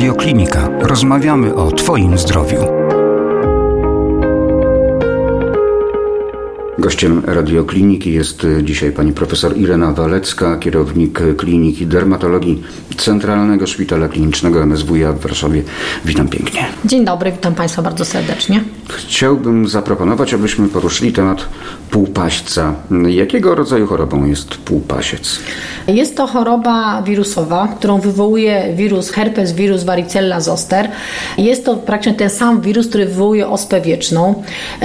Radioklinika. Rozmawiamy o Twoim zdrowiu. Gościem radiokliniki jest dzisiaj pani profesor Irena Walecka, kierownik Kliniki Dermatologii Centralnego Szpitala Klinicznego MSWiA w Warszawie. Witam pięknie. Dzień dobry, witam Państwa bardzo serdecznie. Chciałbym zaproponować, abyśmy poruszyli temat półpaśćca. Jakiego rodzaju chorobą jest półpasiec? Jest to choroba wirusowa, którą wywołuje wirus herpes wirus varicella zoster. Jest to praktycznie ten sam wirus, który wywołuje ospę wieczną.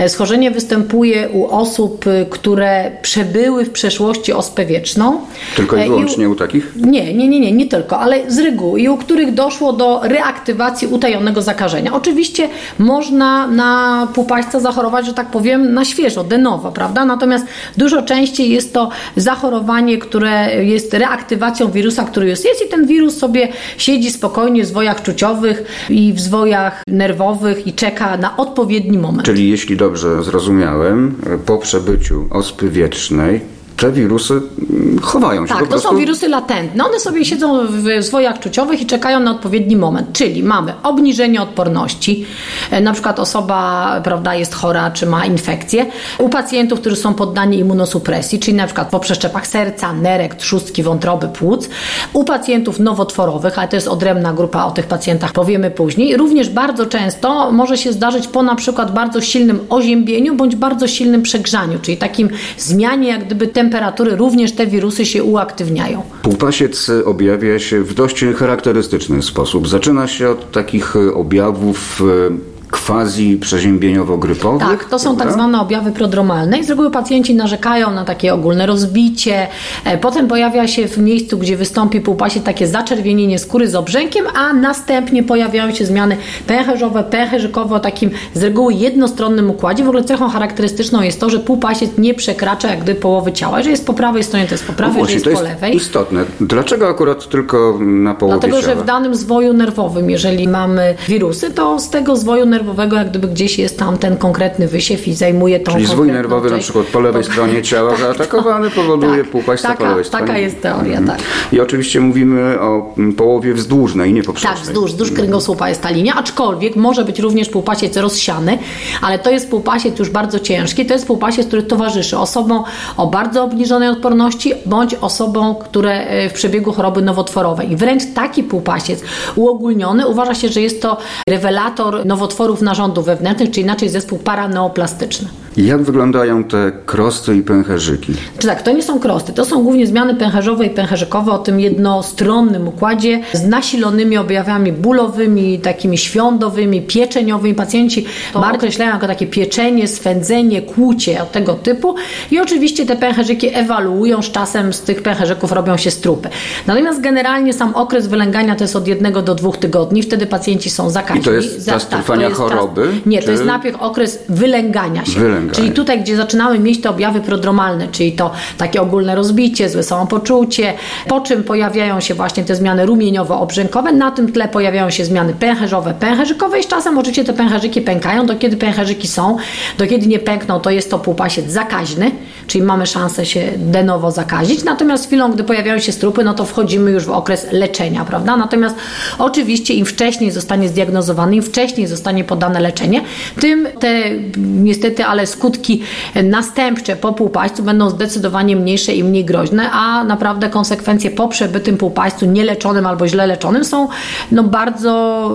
Schorzenie występuje u osób, które przebyły w przeszłości ospę wieczną. Tylko i wyłącznie I u, u takich? Nie, nie, nie, nie, nie tylko, ale z reguły i u których doszło do reaktywacji utajonego zakażenia. Oczywiście można na półpaśćca zachorować, że tak powiem, na świeżo, de novo, prawda? Natomiast dużo częściej jest to zachorowanie, które jest reaktywacją wirusa, który już jest i ten wirus sobie siedzi spokojnie w zwojach czuciowych i w zwojach nerwowych i czeka na odpowiedni moment. Czyli jeśli dobrze zrozumiałem, po przebyciu ospy wietrznej te wirusy mm, chowają się. Tak, to prostu... są wirusy latentne. One sobie siedzą w zwojach czuciowych i czekają na odpowiedni moment. Czyli mamy obniżenie odporności, e, na przykład osoba prawda, jest chora czy ma infekcję. U pacjentów, którzy są poddani immunosupresji, czyli na przykład po przeszczepach serca, nerek, trzustki, wątroby, płuc. U pacjentów nowotworowych, ale to jest odrębna grupa, o tych pacjentach powiemy później. Również bardzo często może się zdarzyć po na przykład bardzo silnym oziębieniu bądź bardzo silnym przegrzaniu, czyli takim zmianie jak gdyby temperatury temperatury również te wirusy się uaktywniają. Półpasiec objawia się w dość charakterystyczny sposób. Zaczyna się od takich objawów quasi przeziębieniowo-grypowych. Tak, to są tak zwane objawy prodromalne i z reguły pacjenci narzekają na takie ogólne rozbicie. E, potem pojawia się w miejscu, gdzie wystąpi półpasie takie zaczerwienienie skóry z obrzękiem, a następnie pojawiają się zmiany pęcherzowe, pęcherzykowe o takim z reguły jednostronnym układzie. W ogóle cechą charakterystyczną jest to, że półpasiec nie przekracza jak gdyby połowy ciała. Jeżeli jest po prawej stronie, to jest po prawej, no jeżeli jest po lewej. istotne. Dlaczego akurat tylko na połowie Dlatego, ciała? że w danym zwoju nerwowym, jeżeli mamy wirusy, to z tego zwoju nerwowego nerwowego, jak gdyby gdzieś jest tam ten konkretny wysiew i zajmuje tą Czyli zwój nerwowy na przykład po lewej stronie ciała tak, zaatakowany powoduje tak, półpaśca taka, po lewej stronie. Taka jest teoria, mhm. tak. I oczywiście mówimy o mm, połowie wzdłużnej, nie poprzecznej. Tak, wzdłuż, wzdłuż kręgosłupa jest ta linia, aczkolwiek może być również półpasiec rozsiany, ale to jest półpasiec już bardzo ciężki, to jest półpasiec, który towarzyszy osobom o bardzo obniżonej odporności, bądź osobom, które e, w przebiegu choroby nowotworowej. I wręcz taki półpasiec uogólniony uważa się, że jest to rewelator nowotworów narządów wewnętrznych, czy inaczej zespół paraneoplastyczny. Jak wyglądają te krosty i pęcherzyki? Czy tak, to nie są krosty, to są głównie zmiany pęcherzowe i pęcherzykowe o tym jednostronnym układzie z nasilonymi objawami bólowymi, takimi świądowymi, pieczeniowymi. Pacjenci to określają jako takie pieczenie, swędzenie, kłucie od tego typu i oczywiście te pęcherzyki ewaluują, z czasem z tych pęcherzyków robią się strupy. Natomiast generalnie sam okres wylęgania to jest od jednego do dwóch tygodni, wtedy pacjenci są zakaźni. I to jest czas tak, choroby? nie, czy... to jest najpierw okres wylęgania się. Wylęgania. Czyli tutaj, gdzie zaczynamy mieć te objawy prodromalne, czyli to takie ogólne rozbicie, złe samopoczucie, po czym pojawiają się właśnie te zmiany rumieniowo-obrzękowe, na tym tle pojawiają się zmiany pęcherzowe, pęcherzykowe i z czasem oczywiście te pęcherzyki pękają. Do kiedy pęcherzyki są, do kiedy nie pękną, to jest to półpasiec zakaźny, czyli mamy szansę się de novo zakazić. Natomiast chwilą, gdy pojawiają się strupy, no to wchodzimy już w okres leczenia, prawda? Natomiast oczywiście im wcześniej zostanie zdiagnozowany, im wcześniej zostanie podane leczenie, tym te niestety, ale skutki następcze po półpaścu będą zdecydowanie mniejsze i mniej groźne, a naprawdę konsekwencje po przebytym półpaścu nieleczonym albo źle leczonym są no, bardzo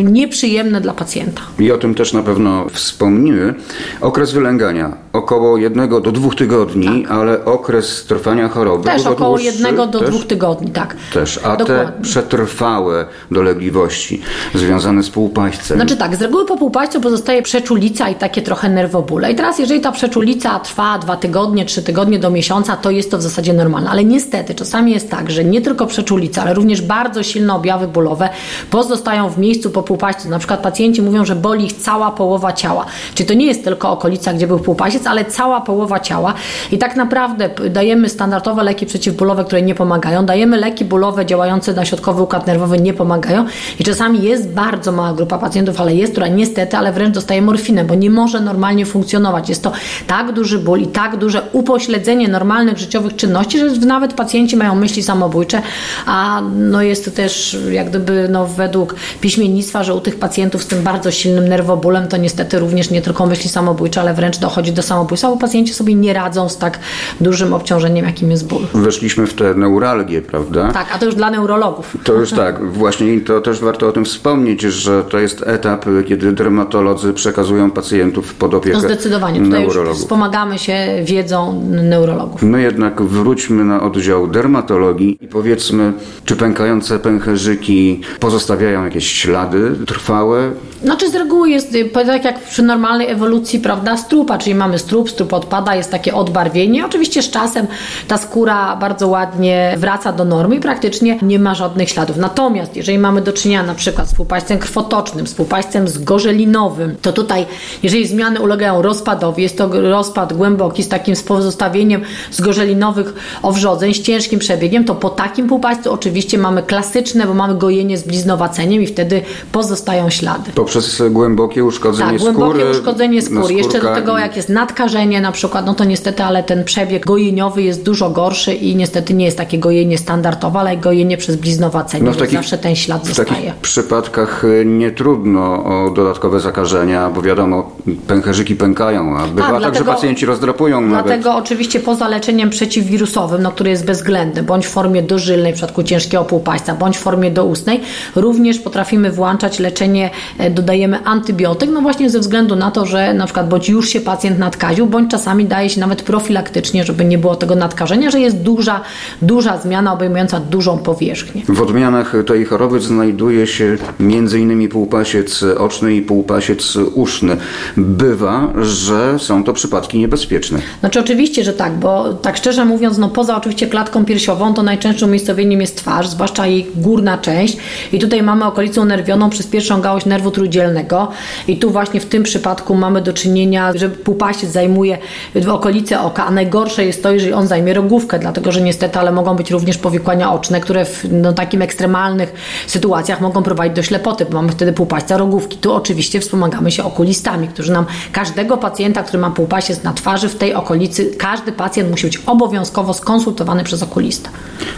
y, nieprzyjemne dla pacjenta. I o tym też na pewno wspomnimy. Okres wylęgania około jednego do dwóch tygodni, tak. ale okres trwania choroby też około dłuższy, jednego do też? dwóch tygodni, tak. Też, a Dokładnie. te przetrwałe dolegliwości związane z półpaścem. Znaczy tak, z reguły po półpaścu pozostaje przeczulica i takie trochę nerwobóle. I teraz jeżeli ta przeczulica trwa dwa tygodnie, trzy tygodnie do miesiąca, to jest to w zasadzie normalne. Ale niestety czasami jest tak, że nie tylko przeczulica, ale również bardzo silne objawy bólowe pozostają w miejscu po półpaścu. Na przykład pacjenci mówią, że boli ich cała połowa ciała. Czyli to nie jest tylko okolica, gdzie był półpasiec, ale cała połowa ciała. I tak naprawdę dajemy standardowe leki przeciwbólowe, które nie pomagają, dajemy leki bólowe działające na środkowy układ nerwowy, nie pomagają. I czasami jest bardzo mała grupa pacjentów, ale jest, która niestety, ale wręcz dostaje morfinę, bo nie może normalnie funkcjonować. Jest to tak duży ból i tak duże upośledzenie normalnych życiowych czynności, że nawet pacjenci mają myśli samobójcze, a no jest to też jak gdyby no, według piśmiennictwa, że u tych pacjentów z tym bardzo silnym nerwobólem to niestety również nie tylko myśli samobójcze, ale wręcz dochodzi do samobójstwa, bo pacjenci sobie nie radzą z tak dużym obciążeniem, jakim jest ból. Weszliśmy w tę neuralgię, prawda? Tak, a to już dla neurologów. To już tak. Właśnie to też warto o tym wspomnieć, że to jest etap, kiedy dermatolodzy przekazują pacjentów pod opiekę no zdecydowanie. Tutaj neurologów. Już wspomagamy się wiedzą neurologów. My jednak wróćmy na oddział dermatologii i powiedzmy, czy pękające pęcherzyki pozostawiają jakieś ślady trwałe? Znaczy z reguły jest tak jak przy normalnej ewolucji, prawda, strupa, czyli mamy strup, strup odpada, jest takie odbarwienie. Oczywiście z czasem ta skóra bardzo ładnie wraca do normy i praktycznie nie ma żadnych śladów. Natomiast jeżeli mamy do czynienia na przykład z półpaństwem krwotocznym, z półpaństwem zgorzelinowym, to tutaj, jeżeli zmiany ulegają rozpadowi, jest to rozpad głęboki z takim z pozostawieniem zgorzelinowych owrzodzeń, z ciężkim przebiegiem, to po takim półpaństwu oczywiście mamy klasyczne, bo mamy gojenie z bliznowaceniem i wtedy pozostają ślady. Poprzez głębokie uszkodzenie tak, skóry. głębokie uszkodzenie skóry. Jeszcze do tego, jak jest nadkażenie na przykład, no to niestety, ale ten przebieg gojeniowy jest dużo gorszy i niestety nie jest takie gojenie standardowe, ale gojenie przez bliznowacenie, no w takich, zawsze ten ślad w zostaje. W takich przypadkach y, nie trudno o dodatkowe zakażenia, bo wiadomo, pęcherzyki pękają, a bywa tak, tak że pacjenci rozdrapują Dlatego nawet. oczywiście poza leczeniem przeciwwirusowym, no, który jest bezwzględny, bądź w formie dożylnej w przypadku ciężkiego półpaństwa, bądź w formie doustnej, również potrafimy włączać leczenie, e, dodajemy antybiotyk, no właśnie ze względu na to, że na przykład bądź już się pacjent nadkaził, bądź czasami daje się nawet profilaktycznie, żeby nie było tego nadkażenia, że jest duża, duża zmiana obejmująca dużą powierzchnię. W odmianach tej choroby znajduje się m.in. półpasiec oczny i półpasiec uszny. Bywa, że są to przypadki niebezpieczne. Znaczy oczywiście, że tak, bo tak szczerze mówiąc, no poza oczywiście klatką piersiową, to najczęstszym umiejscowieniem jest twarz, zwłaszcza jej górna część i tutaj mamy okolicę nerwioną przez pierwszą gałąź nerwu trójdzielnego i tu właśnie w tym przypadku mamy do czynienia, że półpasiec zajmuje w okolicy oka, a najgorsze jest to, jeżeli on zajmie rogówkę, dlatego że niestety, ale mogą być również powikłania oczne, które w no, takim ekstremalnych sytuacjach mogą prowadzić do ślepoty, bo mamy wtedy półpaścia rogówki. Tu oczywiście wspomagamy się okulistami, którzy nam każdego pacjenta, który ma półpasiec na twarzy w tej okolicy, każdy pacjent musi być obowiązkowo skonsultowany przez okulista.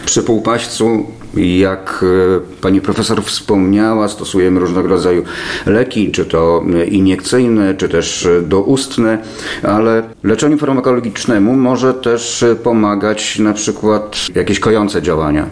Przy półpaścu jak e, pani profesor wspomniała, stosujemy różnego rodzaju leki, czy to iniekcyjne, czy też doustne, ale leczeniu farmakologicznemu może też pomagać na przykład jakieś kojące działania.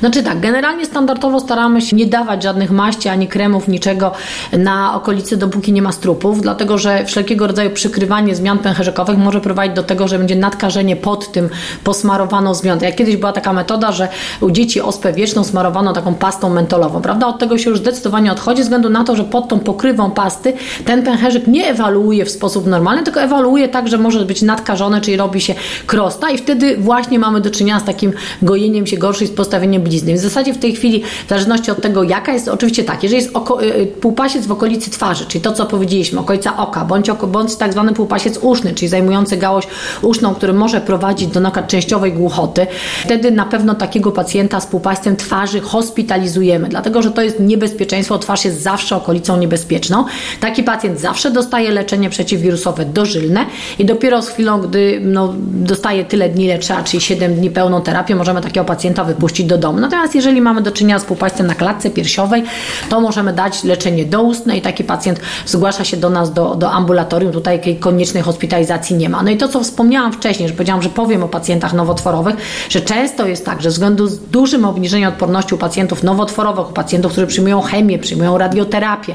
Znaczy tak, generalnie standardowo staramy się nie dawać żadnych maści ani kremów, niczego na okolicy, dopóki nie ma strupów, dlatego że wszelkiego rodzaju przykrywanie zmian pęcherzykowych może prowadzić do tego, że będzie nadkażenie pod tym posmarowaną zmianę. Jak kiedyś była taka metoda, że u dzieci ospę wieczną smarowano taką pastą mentolową, prawda? Od tego się już zdecydowanie odchodzi, ze względu na to, że pod tą pokrywą pasty ten pęcherzyk nie ewaluuje w sposób normalny, tylko ewaluuje tak, że może być nadkażone, czyli robi się krosta i wtedy właśnie mamy do czynienia z takim gojeniem się gorszej z postawieniem blizny. W zasadzie w tej chwili, w zależności od tego, jaka jest, oczywiście tak, jeżeli jest oko, y, y, półpasiec w okolicy twarzy, czyli to, co powiedzieliśmy, okolica oka, bądź, oko, bądź tak zwany półpasiec uszny, czyli zajmujący gałąź uszną, który może prowadzić do na częściowej głuchoty, wtedy na pewno takiego pacjenta z półpascem twarzy hospitalizujemy, dlatego że to jest niebezpieczeństwo, twarz jest zawsze okolicą niebezpieczną. Taki pacjent zawsze dostaje leczenie przeciwwirusowe dożylne i dopiero z chwilą, gdy no, dostaje tyle dni, trzeba, czyli 7 dni pełną terapię, możemy takiego pacjenta wypuścić do domu. Natomiast jeżeli mamy do czynienia z półpaństwem na klatce piersiowej, to możemy dać leczenie doustne i taki pacjent zgłasza się do nas do, do ambulatorium. Tutaj jakiej koniecznej hospitalizacji nie ma. No i to, co wspomniałam wcześniej, że powiedziałam, że powiem o pacjentach nowotworowych, że często jest tak, że ze względu z dużym obniżeniem odporności u pacjentów nowotworowych, u pacjentów, którzy przyjmują chemię, przyjmują radioterapię,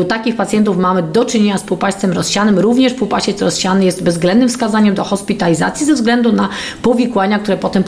u takich pacjentów mamy do czynienia z półpaścem rozsianym. Również półpasiec rozsiany jest bezwzględnym wskazaniem do hospitalizacji ze względu na powikłania, które po tym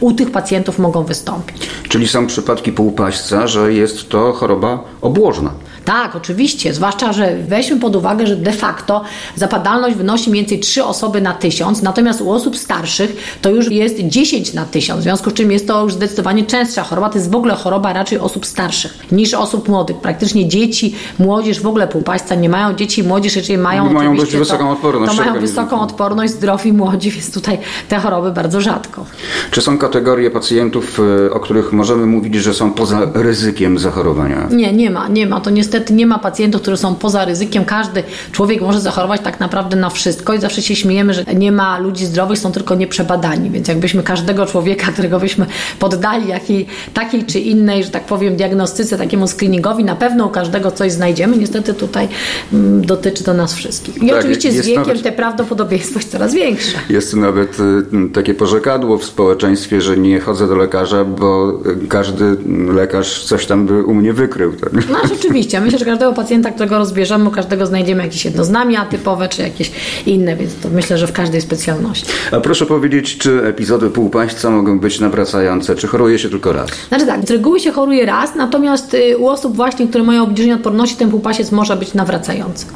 u tych pacjentów mogą wystąpić. Czyli są przypadki półpaśca, że jest to choroba obłożna. Tak, oczywiście. Zwłaszcza, że weźmy pod uwagę, że de facto zapadalność wynosi mniej więcej 3 osoby na tysiąc, natomiast u osób starszych to już jest 10 na tysiąc, w związku z czym jest to już zdecydowanie częstsza choroba. To jest w ogóle choroba raczej osób starszych niż osób młodych. Praktycznie dzieci, młodzież, w ogóle półpaństwa nie mają. Dzieci młodzież, jeżeli mają, mają dość wysoką odporność. To mają wysoką odporność, zdrowi, młodzi, więc tutaj te choroby bardzo rzadko. Czy są kategorie pacjentów, e, o których możemy mówić, że są poza ryzykiem zachorowania? Nie, nie ma, nie ma. To niestety nie ma pacjentów, którzy są poza ryzykiem. Każdy człowiek może zachorować tak naprawdę na wszystko i zawsze się śmiejemy, że nie ma ludzi zdrowych, są tylko nieprzebadani. Więc jakbyśmy każdego człowieka, którego byśmy poddali jakiej, takiej czy innej, że tak powiem, diagnostyce, takiemu screeningowi, na pewno u każdego coś znajdziemy. Niestety tutaj mm, dotyczy to nas wszystkich. I tak, oczywiście z wiekiem nawet, te prawdopodobieństwo jest coraz większe. Jest nawet y, takie porzekadło w społeczeństwie, że nie chodzę do lekarza, bo każdy lekarz coś tam by u mnie wykrył. Tak? No rzeczywiście. Myślę, że każdego pacjenta, którego rozbierzemy, każdego znajdziemy jakieś jednoznamia typowe, czy jakieś inne, więc to myślę, że w każdej specjalności. A proszę powiedzieć, czy epizody półpaństwa mogą być nawracające, czy choruje się tylko raz? Znaczy tak, z reguły się choruje raz, natomiast y, u osób właśnie, które mają obniżenie odporności, ten półpasiec może być nawracający.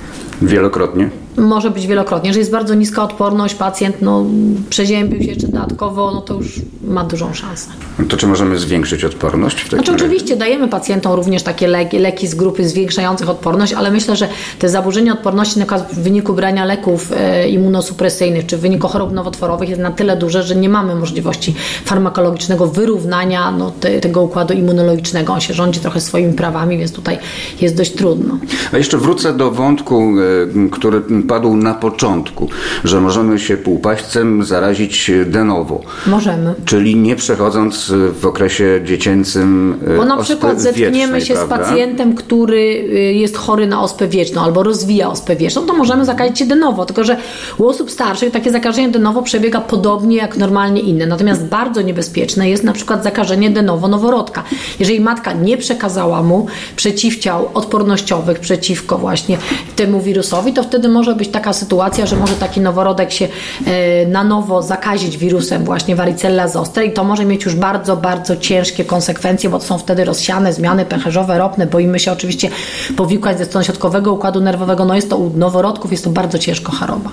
Wielokrotnie? Może być wielokrotnie. Jeżeli jest bardzo niska odporność, pacjent no, przeziębił się jeszcze dodatkowo, no to już ma dużą szansę. To czy możemy zwiększyć odporność? W znaczy, oczywiście dajemy pacjentom również takie leki, leki z grupy zwiększających odporność, ale myślę, że te zaburzenia odporności na przykład w wyniku brania leków e, immunosupresyjnych czy w wyniku chorób nowotworowych jest na tyle duże, że nie mamy możliwości farmakologicznego wyrównania no, te, tego układu immunologicznego. On się rządzi trochę swoimi prawami, więc tutaj jest dość trudno. A jeszcze wrócę do wątku, e, który padł na początku, że możemy się półpaśćcem zarazić de novo. Możemy. Czyli nie przechodząc w okresie dziecięcym e, Bo na przykład zetkniemy się prawda? z pacjentem, który e, jest chory na ospę wieczną albo rozwija ospę wieczną, to możemy zakazić się de novo. Tylko, że u osób starszych takie zakażenie de novo przebiega podobnie jak normalnie inne. Natomiast bardzo niebezpieczne jest na przykład zakażenie de novo noworodka. Jeżeli matka nie przekazała mu przeciwciał odpornościowych przeciwko właśnie temu wirusowi, to wtedy może być taka sytuacja, że może taki noworodek się e, na nowo zakazić wirusem właśnie varicella zoster i to może mieć już bardzo, bardzo ciężkie konsekwencje, bo to są wtedy rozsiane zmiany pęcherzowe, ropne. Boimy się oczywiście powikłań ze strony środkowego układu nerwowego. No jest to u noworodków, jest to bardzo ciężko choroba.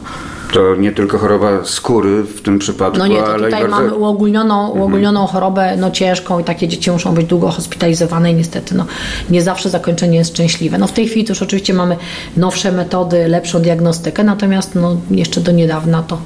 To nie tylko choroba skóry w tym przypadku, no nie, to ale tutaj bardzo... mamy uogólnioną, mhm. uogólnioną mhm. chorobę no ciężką i takie dzieci muszą być długo hospitalizowane i niestety no, nie zawsze zakończenie jest szczęśliwe. No w tej chwili to już oczywiście mamy nowsze metody, lepszą diagnostykę, natomiast no, jeszcze do niedawna to,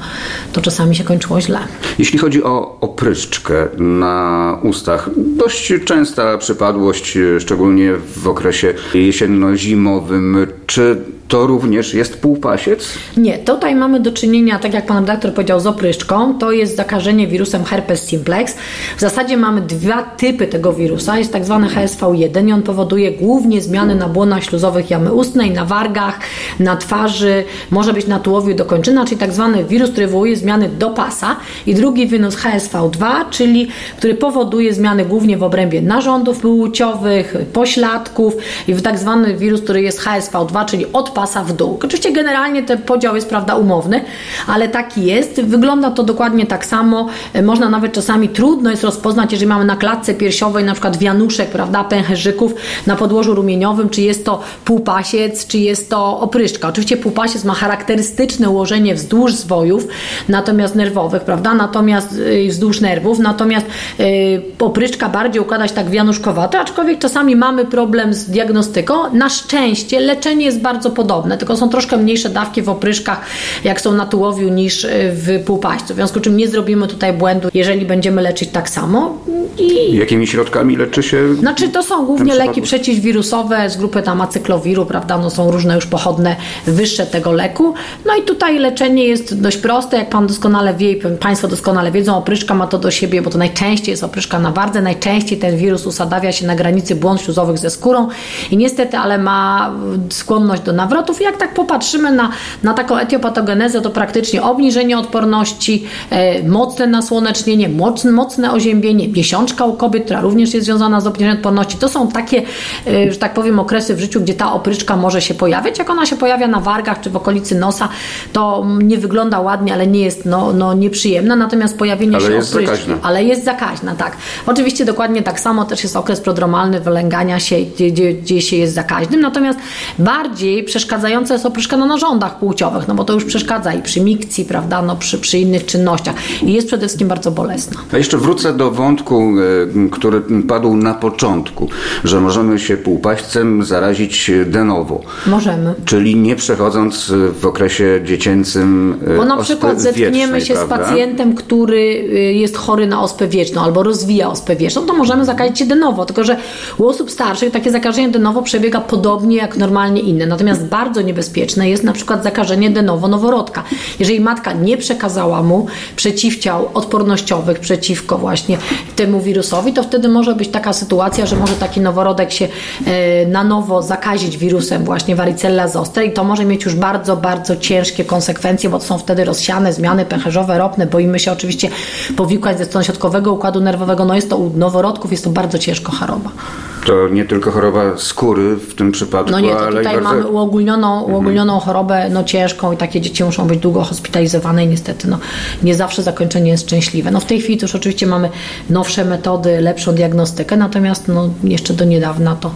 to czasami się kończyło źle. Jeśli chodzi o opryszczkę na ustach, dość częsta przypadłość, szczególnie w okresie jesienno-zimowym. Czy to również jest półpasiec? Nie, tutaj mamy do czynienia, tak jak pan redaktor powiedział, z opryszczką. To jest zakażenie wirusem herpes simplex. W zasadzie mamy dwa typy tego wirusa. Jest tak zwany HSV1 i on powoduje głównie zmiany na błonach śluzowych jamy ustnej, na wargach, na twarzy, może być na tułowiu do kończyna, czyli tak zwany wirus, który wywołuje zmiany do pasa. I drugi wirus HSV2, czyli który powoduje zmiany głównie w obrębie narządów płciowych, pośladków i w tak zwany wirus, który jest HSV2, czyli od pasa w dół. Oczywiście generalnie ten podział jest prawda umowny, ale taki jest. Wygląda to dokładnie tak samo. Można nawet czasami trudno jest rozpoznać, jeżeli mamy na klatce piersiowej na przykład wianuszek, prawda, pęcherzyków na podłożu rumieniowym, czy jest to półpasiec, czy jest to opryszczka. Oczywiście półpasiec ma charakterystyczne ułożenie wzdłuż zwojów, natomiast nerwowych, prawda, natomiast yy, wzdłuż nerwów, natomiast yy, opryszczka bardziej układa się tak wianuszkowato, aczkolwiek czasami mamy problem z diagnostyką. Na szczęście leczenie jest bardzo podobne podobne, tylko są troszkę mniejsze dawki w opryszkach, jak są na tułowiu, niż y, w półpaścu. W związku z czym nie zrobimy tutaj błędu, jeżeli będziemy leczyć tak samo. I... Jakimi środkami leczy się? Znaczy to są głównie leki przeciwwirusowe z grupy tam acyklowiru, prawda? No są różne już pochodne wyższe tego leku. No i tutaj leczenie jest dość proste, jak Pan doskonale wie i Państwo doskonale wiedzą, opryszka ma to do siebie, bo to najczęściej jest opryszka na wardze, najczęściej ten wirus usadawia się na granicy błąd śluzowych ze skórą i niestety, ale ma skłonność do nawracania nawrotów. Jak tak popatrzymy na, na taką etiopatogenezę, to praktycznie obniżenie odporności, e, mocne nasłonecznienie, mocne, mocne oziębienie, miesiączka u kobiet, która również jest związana z obniżeniem odporności. To są takie, e, że tak powiem, okresy w życiu, gdzie ta opryszka może się pojawiać. Jak ona się pojawia na wargach czy w okolicy nosa, to nie wygląda ładnie, ale nie jest no, no, nieprzyjemna. Natomiast pojawienie ale się jest opryszki, zakaźna. ale jest zakaźna, tak. Oczywiście dokładnie tak samo też jest okres prodromalny wylęgania się, gdzie, gdzie, gdzie się jest zakaźnym. Natomiast bardziej przeszkadzająca jest opryszka na narządach płciowych, no bo to już przeszkadza i przy mikcji, prawda, no przy, przy innych czynnościach. I jest przede wszystkim bardzo bolesna. A jeszcze wrócę do wątku, e, który padł na początku, że możemy się półpaśćcem zarazić de novo. Możemy. Czyli nie przechodząc w okresie dziecięcym e, Bo na przykład zetkniemy się prawda? z pacjentem, który jest chory na ospę wieczną albo rozwija ospę wieczną, to możemy zakazić się de novo. Tylko, że u osób starszych takie zakażenie de novo przebiega podobnie jak normalnie inne. Natomiast bardzo niebezpieczne jest na przykład zakażenie de novo noworodka. Jeżeli matka nie przekazała mu przeciwciał odpornościowych przeciwko właśnie temu wirusowi, to wtedy może być taka sytuacja, że może taki noworodek się e, na nowo zakazić wirusem właśnie varicella zoster i to może mieć już bardzo, bardzo ciężkie konsekwencje, bo to są wtedy rozsiane zmiany pęcherzowe, ropne. Boimy się oczywiście powikłań ze strony środkowego układu nerwowego. No jest to u noworodków, jest to bardzo ciężko choroba. To nie tylko choroba skóry w tym przypadku, No nie, to ale tutaj bardzo... mamy uogólnioną, uogólnioną chorobę no ciężką i takie dzieci muszą być długo hospitalizowane i niestety no, nie zawsze zakończenie jest szczęśliwe. No w tej chwili to już oczywiście mamy nowsze metody, lepszą diagnostykę, natomiast no, jeszcze do niedawna to,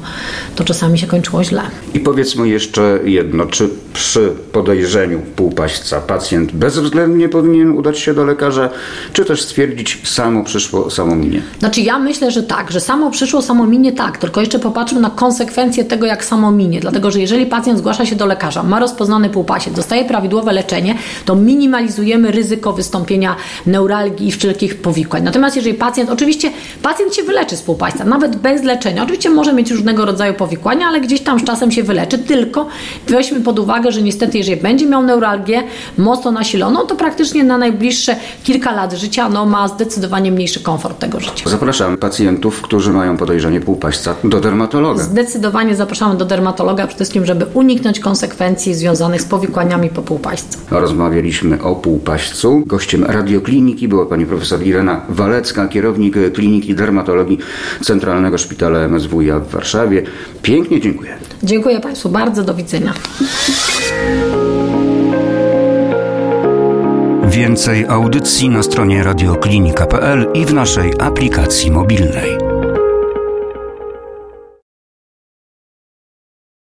to czasami się kończyło źle. I powiedzmy jeszcze jedno, czy przy podejrzeniu półpaśćca pacjent bezwzględnie powinien udać się do lekarza, czy też stwierdzić samo przyszło, samo minie? Znaczy ja myślę, że tak, że samo przyszło, samo minie tak, tylko jeszcze popatrzmy na konsekwencje tego, jak samo minie, dlatego, że jeżeli pacjent zgłasza się do lekarza, ma rozpoznany półpasiec, dostaje prawidłowe leczenie, to minimalizujemy ryzyko wystąpienia neuralgii i wszelkich powikłań. Natomiast jeżeli pacjent, oczywiście pacjent się wyleczy z półpaśca, nawet bez leczenia, oczywiście może mieć różnego rodzaju powikłania, ale gdzieś tam z czasem się wyleczy, tylko weźmy pod uwagę, że niestety jeżeli będzie miał neuralgię mocno nasiloną, to praktycznie na najbliższe kilka lat życia no, ma zdecydowanie mniejszy komfort tego życia. Zapraszam pacjentów, którzy mają podejrzenie do dermatologa. Zdecydowanie zapraszamy do dermatologa przede wszystkim, żeby uniknąć konsekwencji związanych z powikłaniami po półpaśćcu. Rozmawialiśmy o półpaśćcu. Gościem radiokliniki była pani profesor Irena Walecka, kierownik Kliniki Dermatologii Centralnego Szpitala MSWiA w Warszawie. Pięknie dziękuję. Dziękuję Państwu bardzo, do widzenia. Więcej audycji na stronie radioklinika.pl i w naszej aplikacji mobilnej.